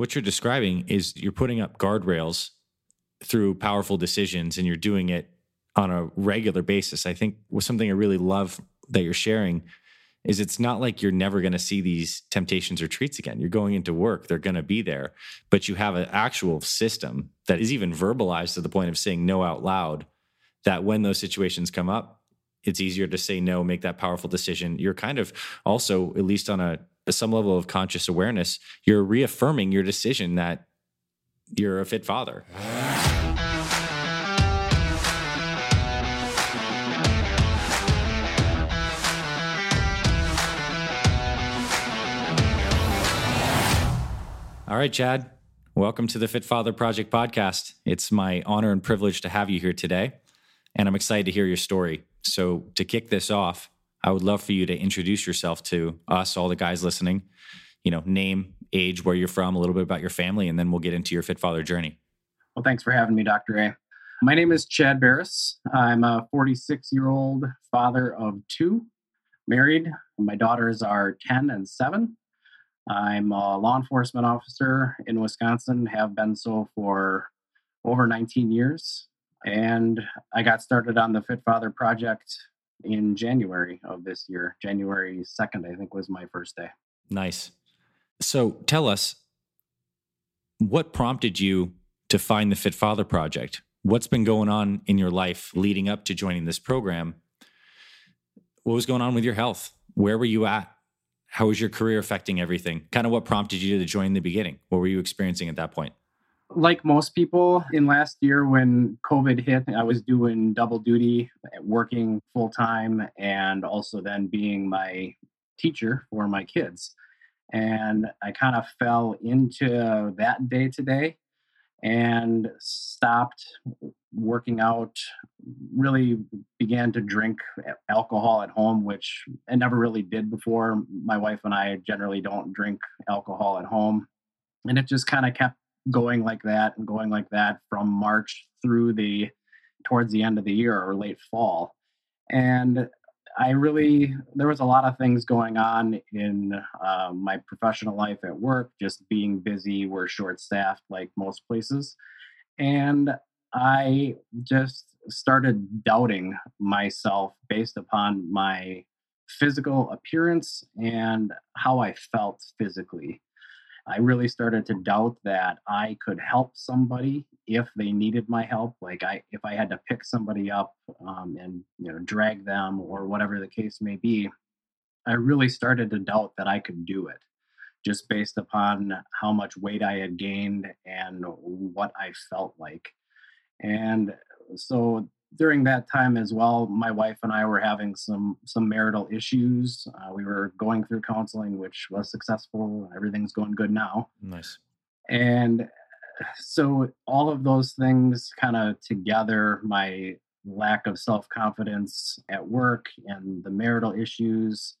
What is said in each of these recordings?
What you're describing is you're putting up guardrails through powerful decisions and you're doing it on a regular basis. I think was something I really love that you're sharing is it's not like you're never going to see these temptations or treats again. You're going into work, they're going to be there, but you have an actual system that is even verbalized to the point of saying no out loud that when those situations come up, it's easier to say no, make that powerful decision. You're kind of also, at least on a some level of conscious awareness, you're reaffirming your decision that you're a fit father. All right, Chad. Welcome to the Fit Father Project podcast. It's my honor and privilege to have you here today, and I'm excited to hear your story. So, to kick this off, I would love for you to introduce yourself to us, all the guys listening. You know, name, age, where you're from, a little bit about your family, and then we'll get into your Fit Father journey. Well, thanks for having me, Dr. A. My name is Chad Barris. I'm a 46 year old father of two, married. My daughters are 10 and 7. I'm a law enforcement officer in Wisconsin, have been so for over 19 years. And I got started on the Fit Father Project in January of this year. January 2nd, I think, was my first day. Nice. So tell us what prompted you to find the Fit Father Project? What's been going on in your life leading up to joining this program? What was going on with your health? Where were you at? how was your career affecting everything? Kind of what prompted you to join in the beginning? What were you experiencing at that point? Like most people in last year when COVID hit, I was doing double duty, working full time, and also then being my teacher for my kids. And I kind of fell into that day to day and stopped working out really began to drink alcohol at home which i never really did before my wife and i generally don't drink alcohol at home and it just kind of kept going like that and going like that from march through the towards the end of the year or late fall and i really there was a lot of things going on in uh, my professional life at work just being busy we're short staffed like most places and I just started doubting myself based upon my physical appearance and how I felt physically. I really started to doubt that I could help somebody if they needed my help. Like I, if I had to pick somebody up um, and you know drag them or whatever the case may be, I really started to doubt that I could do it, just based upon how much weight I had gained and what I felt like. And so during that time as well, my wife and I were having some some marital issues. Uh, we were going through counseling, which was successful. Everything's going good now. Nice. And so all of those things kind of together, my lack of self confidence at work and the marital issues,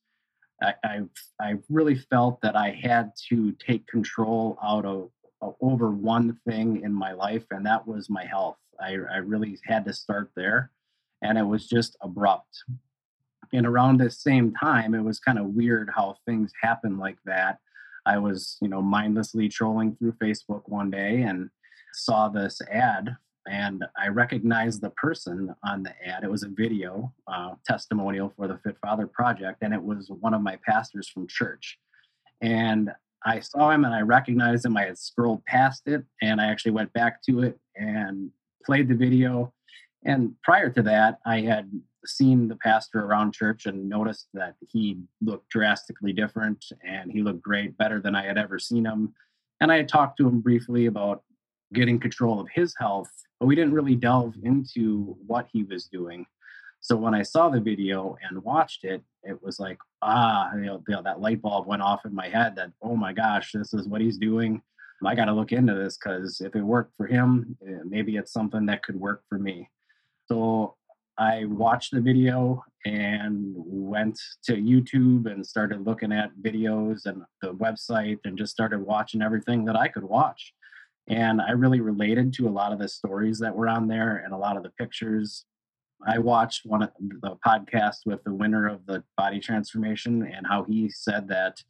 I, I I really felt that I had to take control out of over one thing in my life, and that was my health. I, I really had to start there, and it was just abrupt. And around the same time, it was kind of weird how things happen like that. I was, you know, mindlessly trolling through Facebook one day and saw this ad, and I recognized the person on the ad. It was a video uh, testimonial for the Fit Father Project, and it was one of my pastors from church. And I saw him and I recognized him. I had scrolled past it and I actually went back to it and played the video. And prior to that, I had seen the pastor around church and noticed that he looked drastically different and he looked great, better than I had ever seen him. And I had talked to him briefly about getting control of his health, but we didn't really delve into what he was doing. So when I saw the video and watched it, it was like, ah, you know, that light bulb went off in my head that, oh my gosh, this is what he's doing. I got to look into this because if it worked for him, eh, maybe it's something that could work for me. So I watched the video and went to YouTube and started looking at videos and the website and just started watching everything that I could watch. And I really related to a lot of the stories that were on there and a lot of the pictures I watched one of the podcast with the winner of the body transformation and how he said that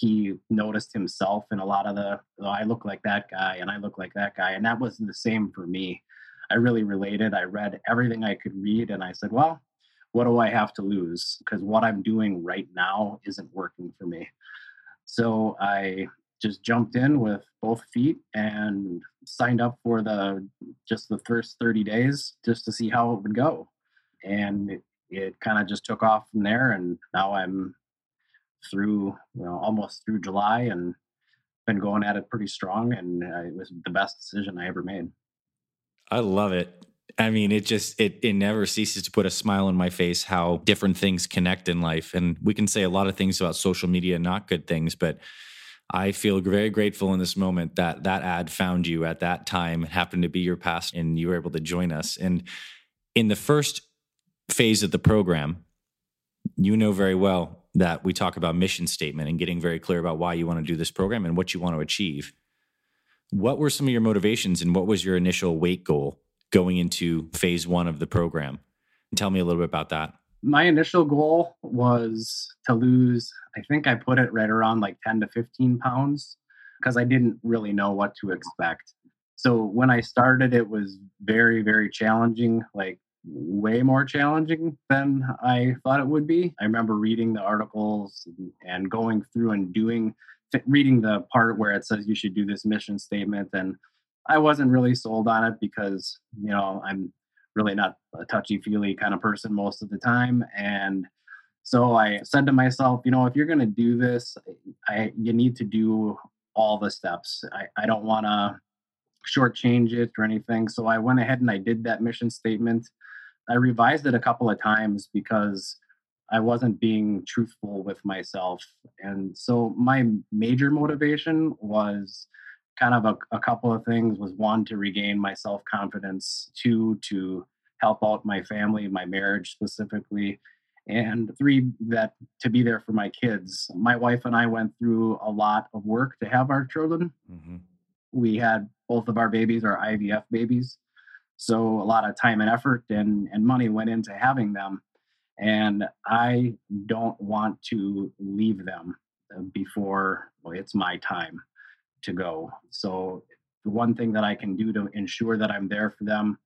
he noticed himself in a lot of the oh, i look like that guy and i look like that guy. And that was the same for me. I really related i read everything i could read and i said well what do i have to lose? Because what i'm doing right now isn't working for me. So i just jumped in with both feet and signed up for the just the first 30 days just to see how it would go. And it, it kind of just took off from there and now i'm through you know almost through july and been going at it pretty strong and uh, it was the best decision i ever made i love it I mean, it just it it never ceases to put a smile on my face how different things connect in life. And we can say a lot of things about social media, not good things, but I feel very grateful in this moment that that ad found you at that time, happened to be your past, and you were able to join us. And in the first phase of the program, you know very well that we talk about mission statement and getting very clear about why you want to do this program and what you want to achieve. What were some of your motivations and what was your initial weight goal going into phase one of the program? And tell me a little bit about that my initial goal was to lose, I think I put it right around like 10 to 15 pounds because I didn't really know what to expect. So when I started, it was very, very challenging, like way more challenging than I thought it would be. I remember reading the articles and going through and doing, reading the part where it says you should do this mission statement. And I wasn't really sold on it because, you know, I'm really not a touchy feely kind of person most of the time. And so I said to myself, you know, if you're going to do this, I, you need to do all the steps. I, I don't want to shortchange it or anything. So I went ahead and I did that mission statement. I revised it a couple of times because I wasn't being truthful with myself. And so my major motivation was kind of a, a couple of things was one to regain my self-confidence two to help out my family my marriage specifically and three that to be there for my kids my wife and i went through a lot of work to have our children mm-hmm. We had both of our babies are ivf babies so a lot of time and effort and, and money went into having them and i don't want to leave them before well, it's my time to go. So the one thing that I can do to ensure that I'm there for them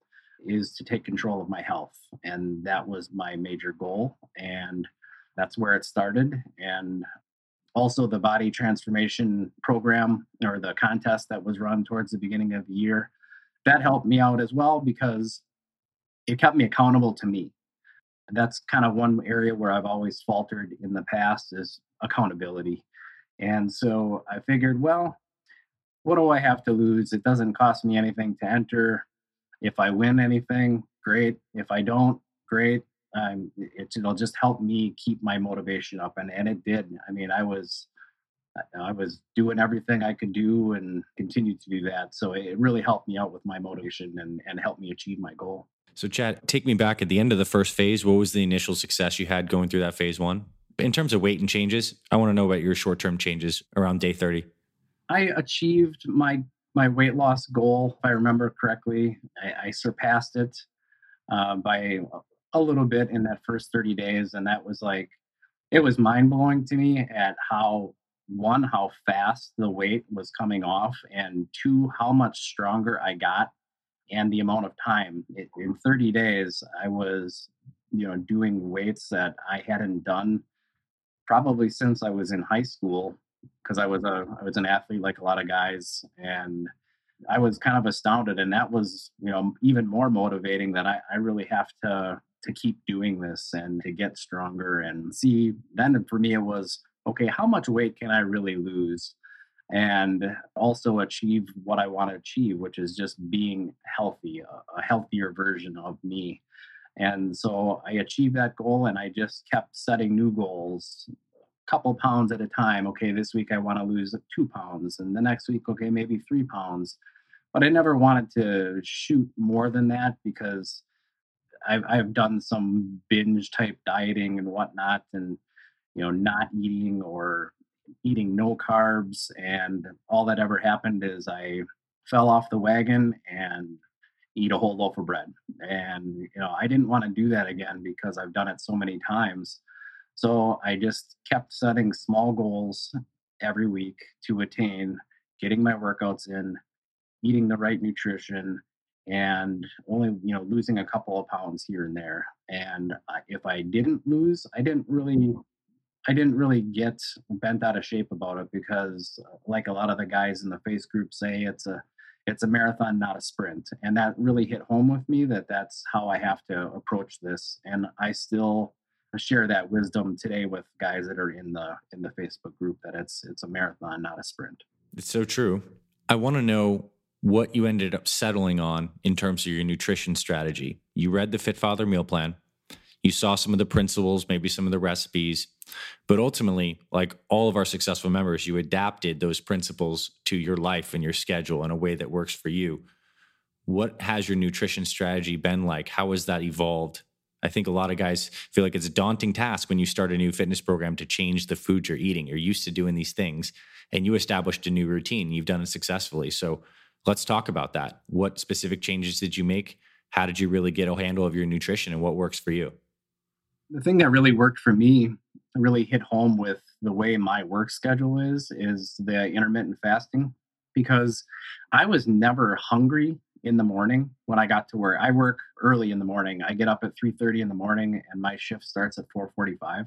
is to take control of my health. And that was my major goal. And that's where it started. And also the body transformation program or the contest that was run towards the beginning of the year that helped me out as well because it kept me accountable to me that's kind of one area where i've always faltered in the past is accountability and so i figured well what do I have to lose? It doesn't cost me anything to enter. If I win anything, great. If I don't, great. Um, it, it'll just help me keep my motivation up, and and it did. I mean, I was I was doing everything I could do and continued to do that. So it really helped me out with my motivation and and helped me achieve my goal. So Chad, take me back at the end of the first phase. What was the initial success you had going through that phase one? In terms of weight and changes, I want to know about your short term changes around day 30. I achieved my my weight loss goal, if I remember correctly. I, I surpassed it uh, by a little bit in that first 30 days, and that was like it was mind blowing to me at how one how fast the weight was coming off, and two how much stronger I got, and the amount of time. It, in 30 days, I was you know doing weights that I hadn't done probably since I was in high school because I was a I was an athlete like a lot of guys, and I was kind of astounded, and that was you know even more motivating that I, I really have to to keep doing this and to get stronger and see. Then for me it was okay, how much weight can I really lose? And also achieve what I want to achieve, which is just being healthy, a, healthier version of me. And so I achieved that goal and I just kept setting new goals a couple pounds at a time. Okay, this week I want to lose two pounds, and the next week, okay, maybe three pounds. But I never wanted to shoot more than that because I've, I've done some binge type dieting and whatnot, and you know, not eating or eating no carbs. And all that ever happened is I fell off the wagon and eat a whole loaf of bread. And you know, I didn't want to do that again because I've done it so many times. So I just kept setting small goals every week to attain getting my workouts in, eating the right nutrition, and only you know losing a couple of pounds here and there. And if I didn't lose, I didn't really I didn't really get bent out of shape about it because, uh, like a lot of the guys in the face group say, it's a it's a marathon, not a sprint, and that really hit home with me that that's how I have to approach this. And I still share that wisdom today with guys that are in the in the Facebook group that it's it's a marathon, not a sprint. It's so true. I want to know what you ended up settling on in terms of your nutrition strategy. You read the Fit Father meal plan. You saw some of the principles, maybe some of the recipes, but ultimately, like all of our successful members, you adapted those principles to your life and your schedule in a way that works for you. What has your nutrition strategy been like? How has that evolved? I think a lot of guys feel like it's a daunting task when you start a new fitness program to change the food you're eating. You're used to doing these things and you established a new routine. You've done it successfully. So let's talk about that. What specific changes did you make? How did you really get a handle of your nutrition and what works for you? the thing that really worked for me really hit home with the way my work schedule is is the intermittent fasting because I was never hungry in the morning when I got to work. I work early in the morning. I get up at 3:30 in the morning and my shift starts at 4:45.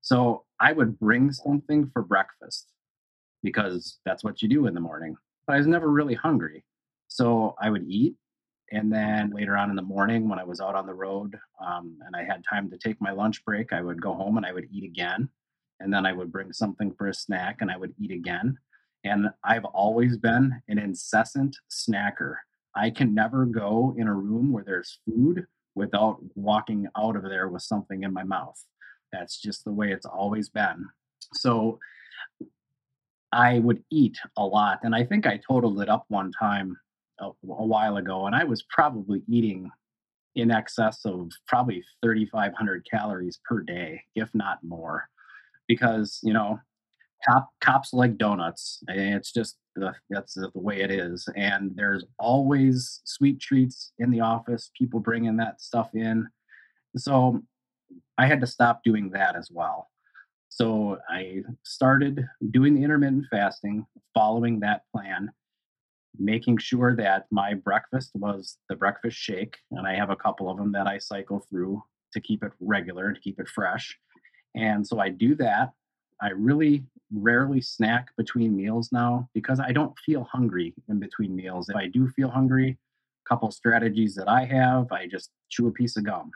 So I would bring something for breakfast because that's what you do in the morning. But I was never really hungry. So I would eat and then later on in the morning, when I was out on the road um, and I had time to take my lunch break, I would go home and I would eat again. And then I would bring something for a snack and I would eat again. And I've always been an incessant snacker. I can never go in a room where there's food without walking out of there with something in my mouth. That's just the way it's always been. So I would eat a lot. And I think I totaled it up one time a, a while ago, and I was probably eating in excess of probably 3,500 calories per day, if not more, because you know, cop, cops like donuts. Eh, it's just the, that's the way it is, and there's always sweet treats in the office. People bringing that stuff in, so I had to stop doing that as well. So I started doing the intermittent fasting, following that plan, making sure that my breakfast was the breakfast shake, and I have a couple of them that I cycle through to keep it regular and to keep it fresh. And so I do that. I really rarely snack between meals now because I don't feel hungry in between meals. If I do feel hungry, a couple strategies that I have, I just chew a piece of gum.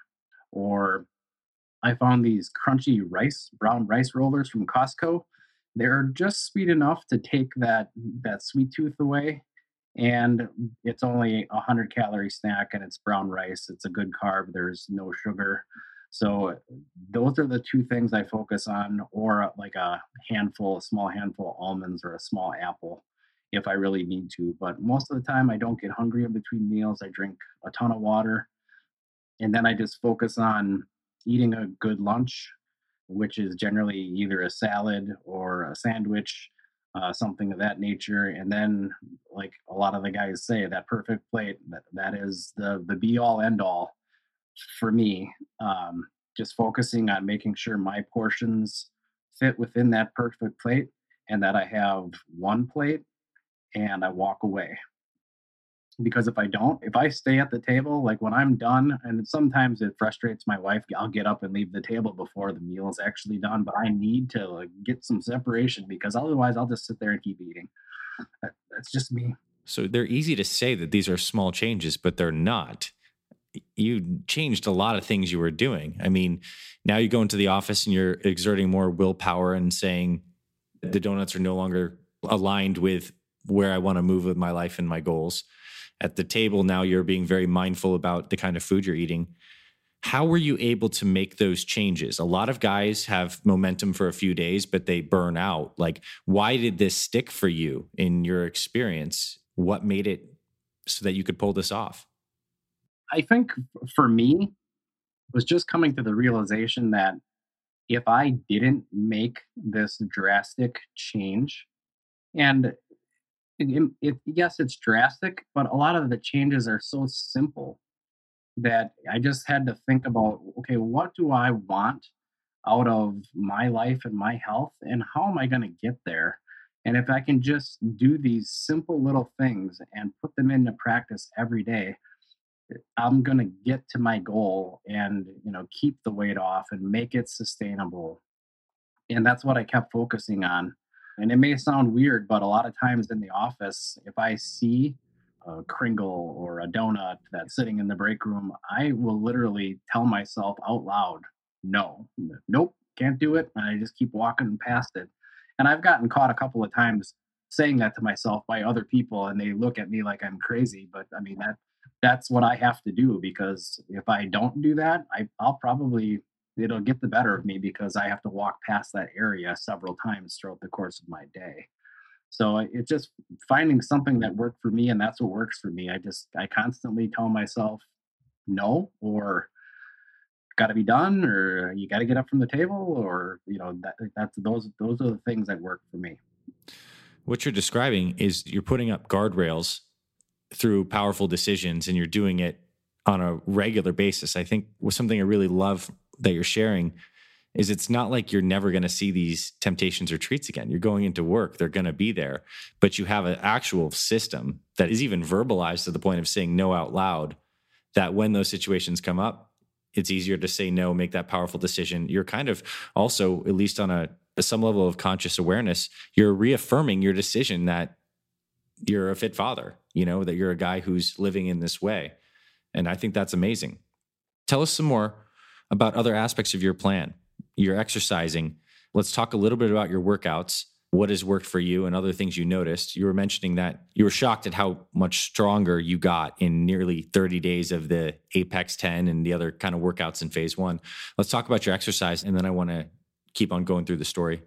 Or I found these crunchy rice, brown rice rollers from Costco. They're just sweet enough to take that that sweet tooth away and it's only a 100 calorie snack and it's brown rice. It's a good carb. There's no sugar. So those are the two things i focus on or like a handful a small handful of almonds or a small apple if i really need to. But most of the time i don't get hungry in between meals. I drink a ton of water and then i just focus on eating a good lunch which is generally either a salad or a sandwich uh, something of that nature. And then, like a lot of the guys say, that perfect plate that, that is the the be all end all for me. Um, just focusing on making sure my portions fit within that perfect plate, and that I have one plate and I walk away because if I don't, if I stay at the table, like when I'm done, and sometimes it frustrates my wife, I'll get up and leave the table before the meal is actually done. But I need to like, get some separation because otherwise I'll just sit there and keep eating. That, that's just me. So they're easy to say that these are small changes, but they're not. You changed a lot of things you were doing. I mean, now you go into the office and you're exerting more willpower and saying the donuts are no longer aligned with where I want to move with my life and my goals at the table now you're being very mindful about the kind of food you're eating. How were you able to make those changes? A lot of guys have momentum for a few days but they burn out. Like why did this stick for you in your experience? What made it so that you could pull this off? I think for me was just coming to the realization that if i didn't make this drastic change and it, it, yes, it's drastic, but a lot of the changes are so simple that I just had to think about okay, what do I want out of my life and my health and how am i going to get there? And if i can just do these simple little things and put them into practice every day i'm going to get to my goal and you know keep the weight off and make it sustainable. And that's what i kept focusing on and it may sound weird but a lot of times in the office if i see a kringle or a donut that's sitting in the break room i will literally tell myself out loud no, nope, can't do it. And I just keep walking past it. And I've gotten caught a couple of times saying that to myself by other people and they look at me like I'm crazy. But I mean, that that's what I have to do because if I don't do that, I, I'll probably, it'll get the better of me because I have to walk past that area several times throughout the course of my day. So it's just finding something that worked for me and that's what works for me. I just, I constantly tell myself no or got to be done or you got to get up from the table or you know that that's those those are the things that work for me what you're describing is you're putting up guardrails through powerful decisions and you're doing it on a regular basis i think was something i really love that you're sharing is it's not like you're never going to see these temptations or treats again you're going into work they're going to be there but you have an actual system that is even verbalized to the point of saying no out loud that when those situations come up it's easier to say no, make that powerful decision. You're kind of also, at least on a, some level of conscious awareness, you're reaffirming your decision that you're a fit father, you know, that you're a guy who's living in this way. And I think that's amazing. Tell us some more about other aspects of your plan. You're exercising. Let's talk a little bit about your workouts what has worked for you and other things you noticed. You were mentioning that you were shocked at how much stronger you got in nearly 30 days of the Apex 10 and the other kind of workouts in phase one. Let's talk about your exercise, and then I want to keep on going through the story.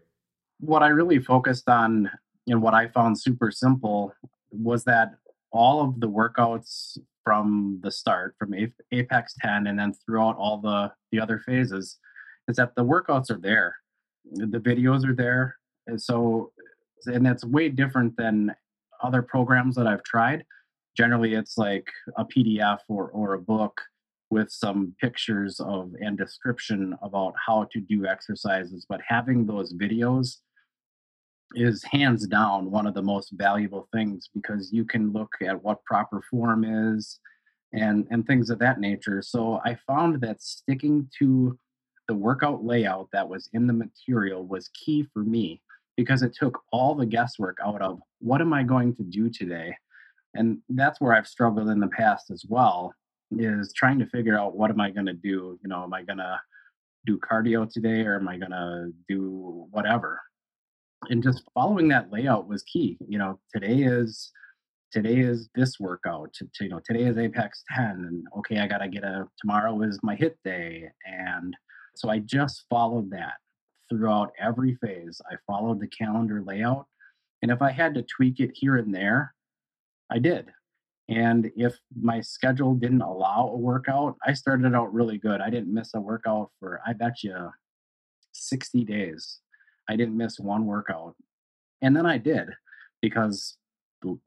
What I really focused on and what I found super simple was that all of the workouts from the start, from Apex 10, and then throughout all the, the other phases, is that the workouts are there. The videos are there and so, and that's way different than other programs that I've tried. Generally, it's like a PDF or, or a book with some pictures of and description about how to do exercises. But having those videos is hands down one of the most valuable things because you can look at what proper form is and and things of that nature. So I found that sticking to the workout layout that was in the material was key for me because it took all the guesswork out of what am I going to do today? And that's where I've struggled in the past as well is trying to figure out what am I going to do? You know, am I going to do cardio today or am I going to do whatever? And just following that layout was key. You know, today is today is this workout to, to, you know today is apex 10 and okay i gotta get a tomorrow is my HIIT day and so i just followed that throughout every phase. I followed the calendar layout. And if I had to tweak it here and there, I did. And if my schedule didn't allow a workout, I started out really good. I didn't miss a workout for, I bet you, 60 days. I didn't miss one workout. And then I did because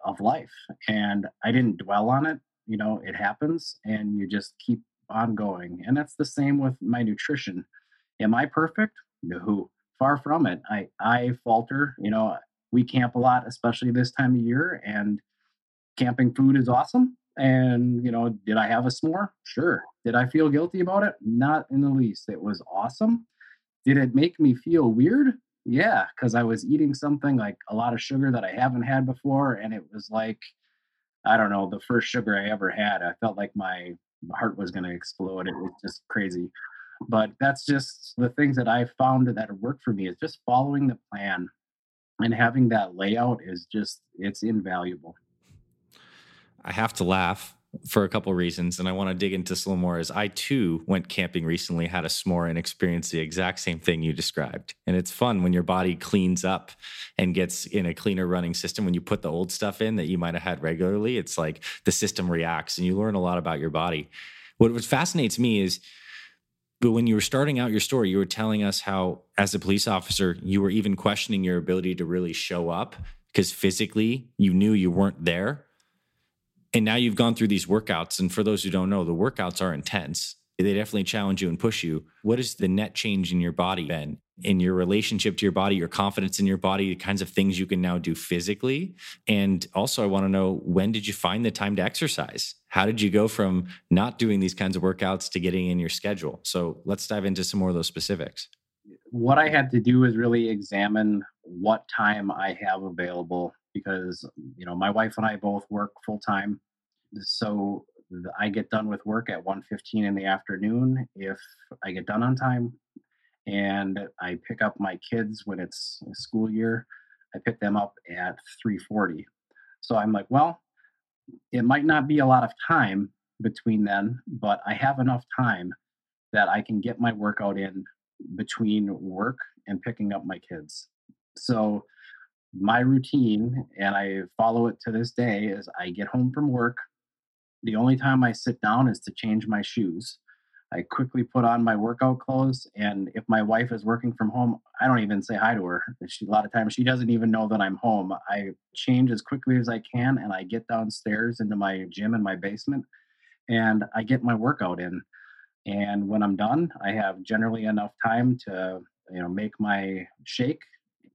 of life. And I didn't dwell on it. You know, it happens and you just keep on going. And that's the same with my nutrition. Am I perfect? No, far from it. I I falter. You know, we camp a lot, especially this time of year, and camping food is awesome. And you know, did I have a s'more? Sure. Did I feel guilty about it? Not in the least. It was awesome. Did it make me feel weird? Yeah, because I was eating something like a lot of sugar that I haven't had before, and it was like, I don't know, the first sugar I ever had. I felt like my heart was going to explode. It was just crazy but that's just the things that i found that worked for me is just following the plan and having that layout is just it's invaluable i have to laugh for a couple reasons and i want to dig into some more as i too went camping recently had a s'more and experienced the exact same thing you described. And it's fun when your body cleans up and gets in a cleaner running system. When you put the old stuff in that you might have had regularly it's like the system reacts and you learn a lot about your body. What, what fascinates me is but when you were starting out your story, you were telling us how, as a police officer, you were even questioning your ability to really show up because physically you knew you weren't there. And now you've gone through these workouts. And for those who don't know, the workouts are intense. they definitely challenge you and push you. What is the net change in your body been? In your relationship to your body, your confidence in your body, the kinds of things you can now do physically? And also, I want to know when did you find the time to exercise? How did you go from not doing these kinds of workouts to getting in your schedule? So let's dive into some more of those specifics. What I had to do is really examine what time I have available because, um, you know, my wife and I both work full time. So I get done with work at 1:15 in the afternoon if I get done on time and I pick up my kids when it's uh, school year. I pick them up at 3:40. So I'm like, well, it might not be a lot of time between then, but I have enough time that I can get my workout in between work and picking up my kids. So my routine and I follow it to this day is I get home from work, the only time I sit down is to change my shoes. I quickly put on my workout clothes, and if my wife is working from home, I don't even say hi to her. She, a lot of times she doesn't even know that I'm home. I change as quickly as I can, and I get downstairs into my gym in my basement, and I get my workout in. And when I'm done, I have generally enough time to you know make my shake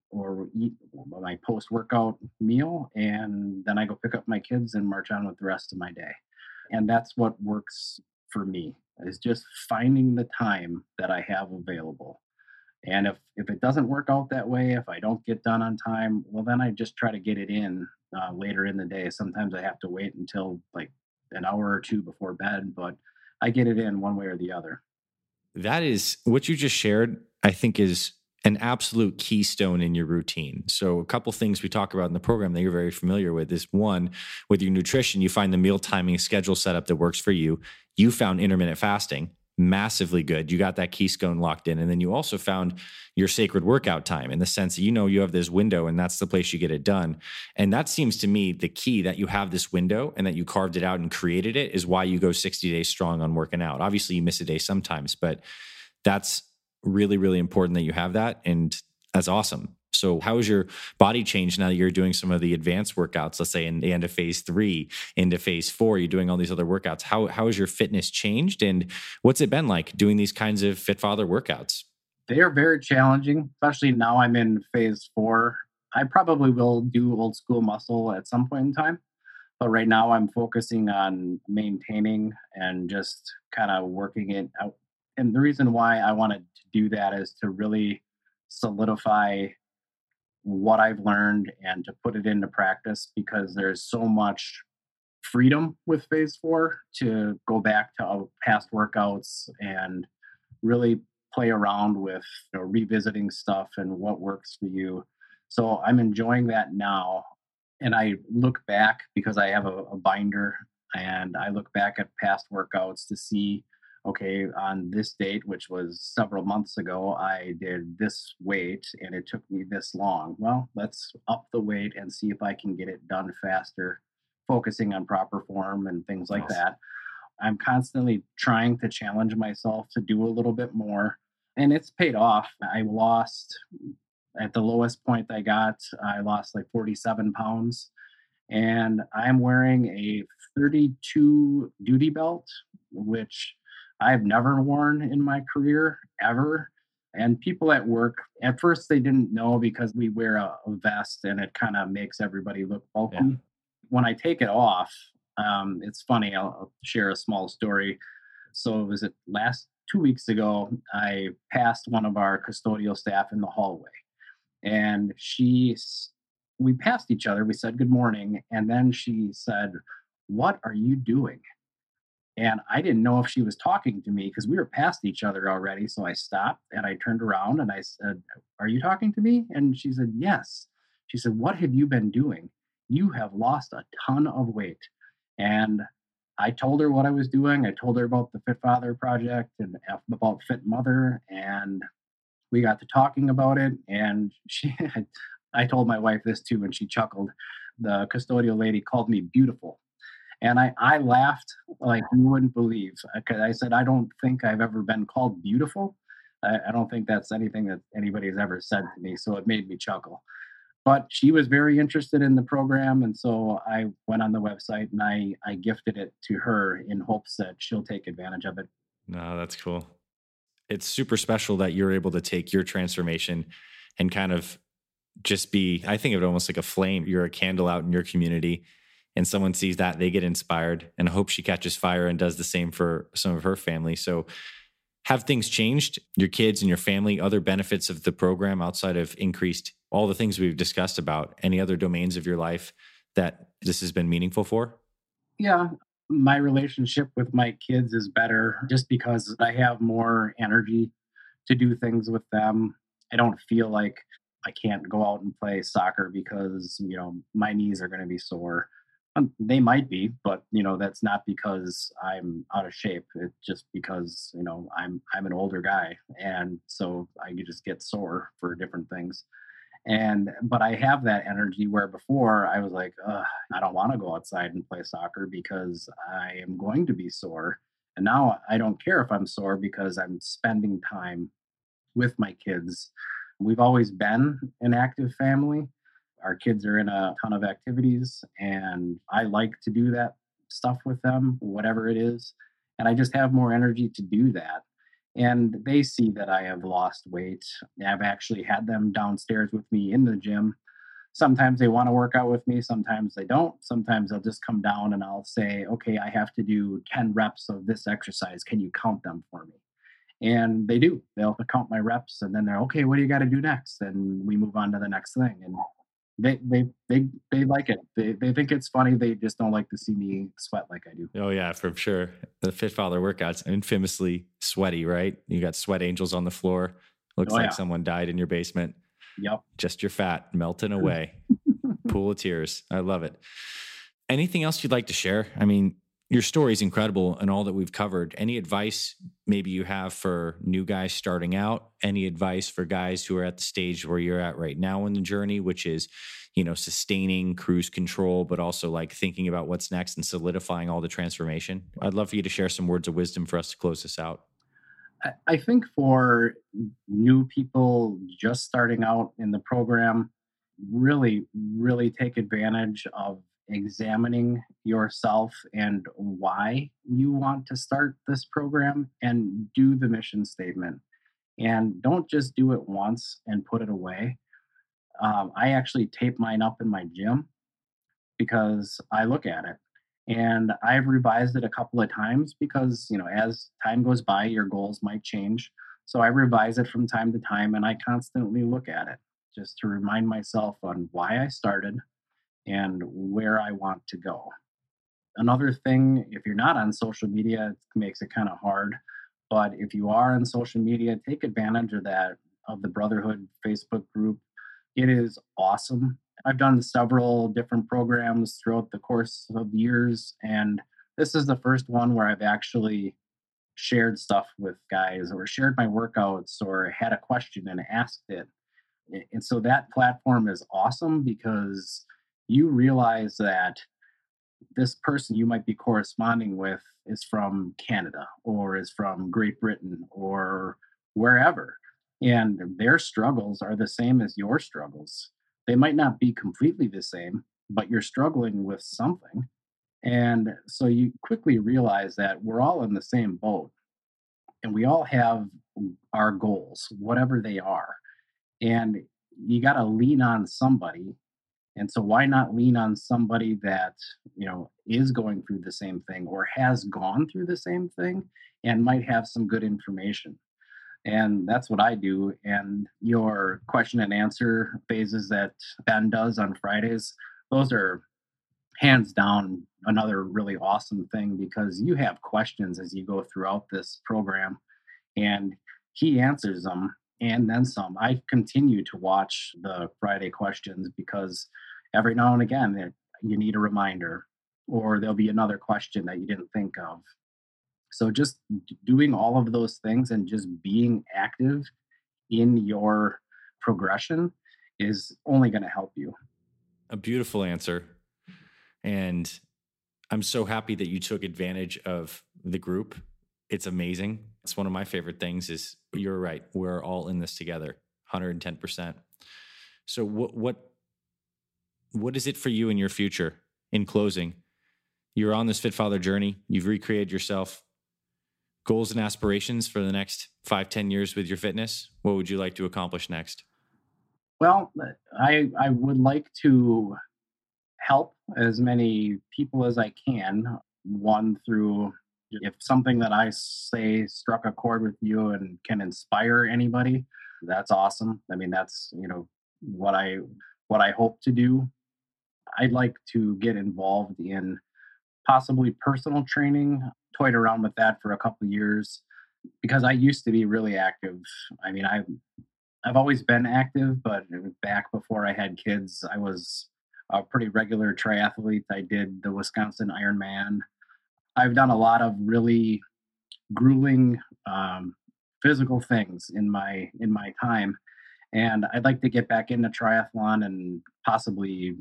or eat my post workout meal, and then I go pick up my kids and march on with the rest of my day. And that's what works for me is just finding the time that i have available. And if if it doesn't work out that way if i don't get done on time well then i just try to get it in uh, later in the day. Sometimes i have to wait until like an hour or two before bed but i get it in one way or the other. That is what you just shared i think is an absolute keystone in your routine. So, a couple things we talk about in the program that you're very familiar with is one, with your nutrition, you find the meal timing schedule setup that works for you. You found intermittent fasting massively good. You got that keystone locked in. And then you also found your sacred workout time in the sense that you know you have this window and that's the place you get it done. And that seems to me the key that you have this window and that you carved it out and created it is why you go 60 days strong on working out. Obviously, you miss a day sometimes, but that's really, really important that you have that. And that's awesome. So, how has your body changed now that you're doing some of the advanced workouts? Let's say in the end of phase three, into phase four, you're doing all these other workouts. How how has your fitness changed, and what's it been like doing these kinds of Fit Father workouts? They are very challenging, especially now I'm in phase four. I probably will do old school muscle at some point in time, but right now I'm focusing on maintaining and just kind of working it out. And the reason why I wanted to do that is to really solidify what I've learned and to put it into practice because there's so much freedom with phase four to go back to past workouts and really play around with you know, revisiting stuff and what works for you. So I'm enjoying that now. And I look back because I have a, a binder and I look back at past workouts to see okay, on this date, which was several months ago, I did this weight and it took me this long. Well, let's up the weight and see if I can get it done faster, focusing on proper form and things like yes. that. I'm constantly trying to challenge myself to do a little bit more, and it's paid off. I lost at the lowest point I got, I lost like 47 pounds. And I'm wearing a 32 duty belt, which I've never worn in my career ever. And people at work, at first, they didn't know because we wear a, a vest and it kind of makes everybody look bulky. Yeah. When I take it off, um, it's funny. I'll, share a small story. So, it was it last two weeks ago, I passed one of our custodial staff in the hallway. And she, we passed each other. We said good morning. And then she said, What are you doing? And I didn't know if she was talking to me because we were past each other already. So I stopped and I turned around and I said, Are you talking to me? And she said, Yes. She said, What have you been doing? You have lost a ton of weight. And I told her what I was doing. I told her about the Fit Father project and about Fit Mother. And we got to talking about it. And she, I told my wife this too, and she chuckled. The custodial lady called me beautiful and I, I laughed like you wouldn't believe uh, because I said, I don't think I've ever been called beautiful. I, I don't think that's anything that anybody has ever said to me. So it made me chuckle. But she was very interested in the program. And so I went on the website and I, I gifted it to her in hopes that she'll take advantage of it. No, that's cool. It's super special that you're able to take your transformation and kind of just be, I think of it almost like a flame. You're a candle out in your community, and someone sees that, they get inspired and hope she catches fire and does the same for some of her family. So, have things changed? Your kids and your family, other benefits of the program outside of increased all the things we've discussed about, any other domains of your life that this has been meaningful for? Yeah, my relationship with my kids is better just because I have more energy to do things with them. I don't feel like I can't go out and play soccer because, you know, my knees are going to be sore. Um, they might be, but you know that's not because I'm out of shape. It's just because you know I'm I'm an older guy, and so I just get sore for different things. And but I have that energy where before I was like, I don't want to go outside and play soccer because I am going to be sore. And now I don't care if I'm sore because I'm spending time with my kids. We've always been an active family our kids are in a ton of activities and I like to do that stuff with them, whatever it is. And I just have more energy to do that. And they see that I have lost weight. I've actually had them downstairs with me in the gym. Sometimes they want to work out with me, sometimes they don't. Sometimes they'll just come down and I'll say, okay, I have to do 10 reps of this exercise. Can you count them for me? And they do. They'll count my reps and then they're, okay, what do you got to do next? And we move on to the next thing. And they they they they like it. They they think it's funny. They just don't like to see me sweat like I do. Oh yeah, for sure. The Fit Father workouts infamously sweaty, right? You got sweat angels on the floor. Looks oh, like yeah. someone died in your basement. Yep. Just your fat melting away. Pool of tears. I love it. Anything else you'd like to share? I mean, your story is incredible and all that we've covered. Any advice maybe you have for new guys starting out? Any advice for guys who are at the stage where you're at right now in the journey, which is, you know, sustaining cruise control, but also like thinking about what's next and solidifying all the transformation? I'd love for you to share some words of wisdom for us to close this out. I think for new people just starting out in the program, really, really take advantage of examining yourself and why you want to start this program and do the mission statement. And don't just do it once and put it away. Um, I actually tape mine up in my gym because I look at it and I've revised it a couple of times because, you know, as time goes by, your goals might change. So I revise it from time to time and I constantly look at it just to remind myself on why I started, and where I want to go. Another thing, if you're not on social media, it makes it kind of hard. But if you are on social media, take advantage of that, of the Brotherhood Facebook group. It is awesome. I've done several different programs throughout the course of years, and this is the first one where I've actually shared stuff with guys or shared my workouts or had a question and asked it. And so that platform is awesome because you realize that this person you might be corresponding with is from Canada or is from Great Britain or wherever. And their struggles are the same as your struggles. They might not be completely the same, but you're struggling with something. And so you quickly realize that we're all in the same boat and we all have our goals, whatever they are. And you got to lean on somebody and so why not lean on somebody that, you know, is going through the same thing or has gone through the same thing and might have some good information. And that's what I do. And your question and answer phases that Ben does on Fridays, those are hands down another really awesome thing because you have questions as you go throughout this program and he answers them and then some. I continue to watch the Friday questions because every now and again you need a reminder or there'll be another question that you didn't think of. So just doing all of those things and just being active in your progression is only going to help you. A beautiful answer. And I'm so happy that you took advantage of the group. It's amazing. It's one of my favorite things is you're right. We're all in this together, 110%. So what what what is it for you in your future in closing? You're on this Fit Father journey, you've recreated yourself. goals and aspirations for the next five, ten years with your fitness? What would you like to accomplish next? Well, I I would like to help as many people as I can. One through if something that I say struck a chord with you and can inspire anybody, that's awesome. I mean, that's you know what I what I hope to do. I'd like to get involved in possibly personal training. Toyed around with that for a couple years because I used to be really active. I mean, I I've always been active, but back before I had kids, I was a pretty regular triathlete. I did the Wisconsin Ironman. I've done a lot of really grueling um, physical things in my in my time, and I'd like to get back into triathlon and possibly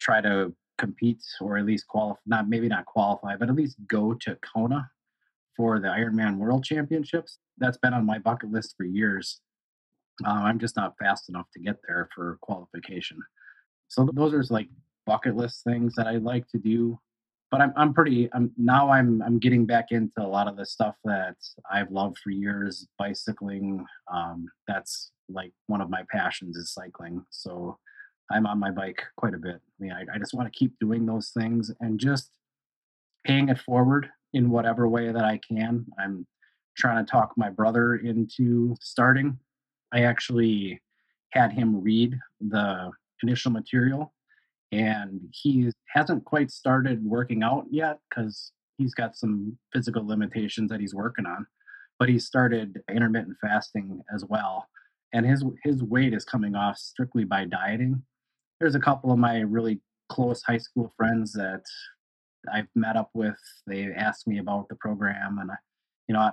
try to compete or at least qualify. Not maybe not qualify, but at least go to Kona for the Ironman World Championships. That's been on my bucket list for years. Uh, I'm just not fast enough to get there for qualification. So those are like bucket list things that I like to do. But I'm I'm pretty I'm now I'm I'm getting back into a lot of the stuff that I've loved for years, bicycling. Um, that's like one of my passions is cycling. So I'm on my bike quite a bit. I mean, I, I just want to keep doing those things and just paying it forward in whatever way that I can. I'm trying to talk my brother into starting. I actually had him read the initial material and he hasn't quite started working out yet because he's got some physical limitations that he's working on but he started intermittent fasting as well and his his weight is coming off strictly by dieting. There's a couple of my really close high school friends that I've met up with they asked me about the program and I, you know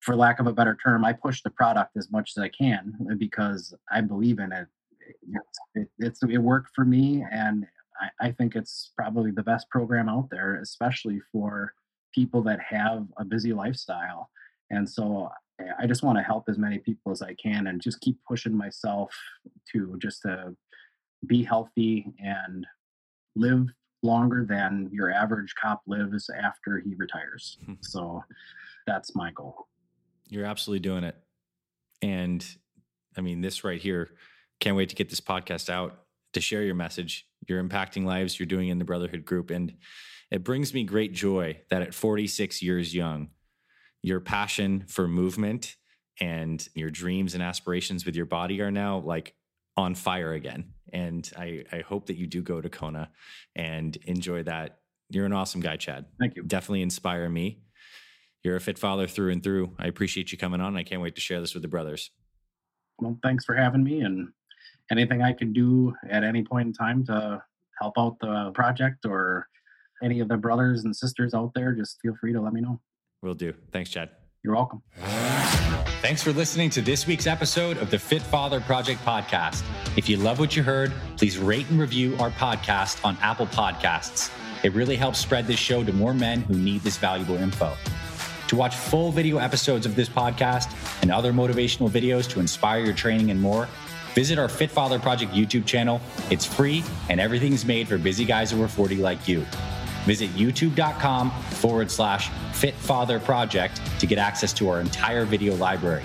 for lack of a better term I push the product as much as I can uh, because I believe in it it, it's it worked for me, and I, I think it's probably the best program out there, especially for people that have a busy lifestyle. And so eh, I just want to help as many people as I can, and just keep pushing myself to just to be healthy and live longer than your average cop lives after he retires. So that's my goal. You're absolutely doing it. And I mean, this right here can't wait to get this podcast out to share your message. You're impacting lives, you're doing in the Brotherhood group. And it brings me great joy that at 46 years young, your passion for movement and your dreams and aspirations with your body are now like on fire again. And I, I hope that you do go to Kona and enjoy that. You're an awesome guy, Chad. Thank you. Definitely inspire me. You're a fit father through and through. I appreciate you coming on. I can't wait to share this with the brothers. Well, thanks for having me and anything I can do at any point in time to help out the project or any of the brothers and sisters out there, just feel free to let me know. Will do. Thanks, Chad. You're welcome. Thanks for listening to this week's episode of the Fit Father Project podcast. If you love what you heard, please rate and review our podcast on Apple Podcasts. It really helps spread this show to more men who need this valuable info. To watch full video episodes of this podcast and other motivational videos to inspire your training and more, Visit our Fit Father Project YouTube channel. It's free and everything's made for busy guys over 40 like you. Visit youtube.com forward slash Fit Father Project to get access to our entire video library.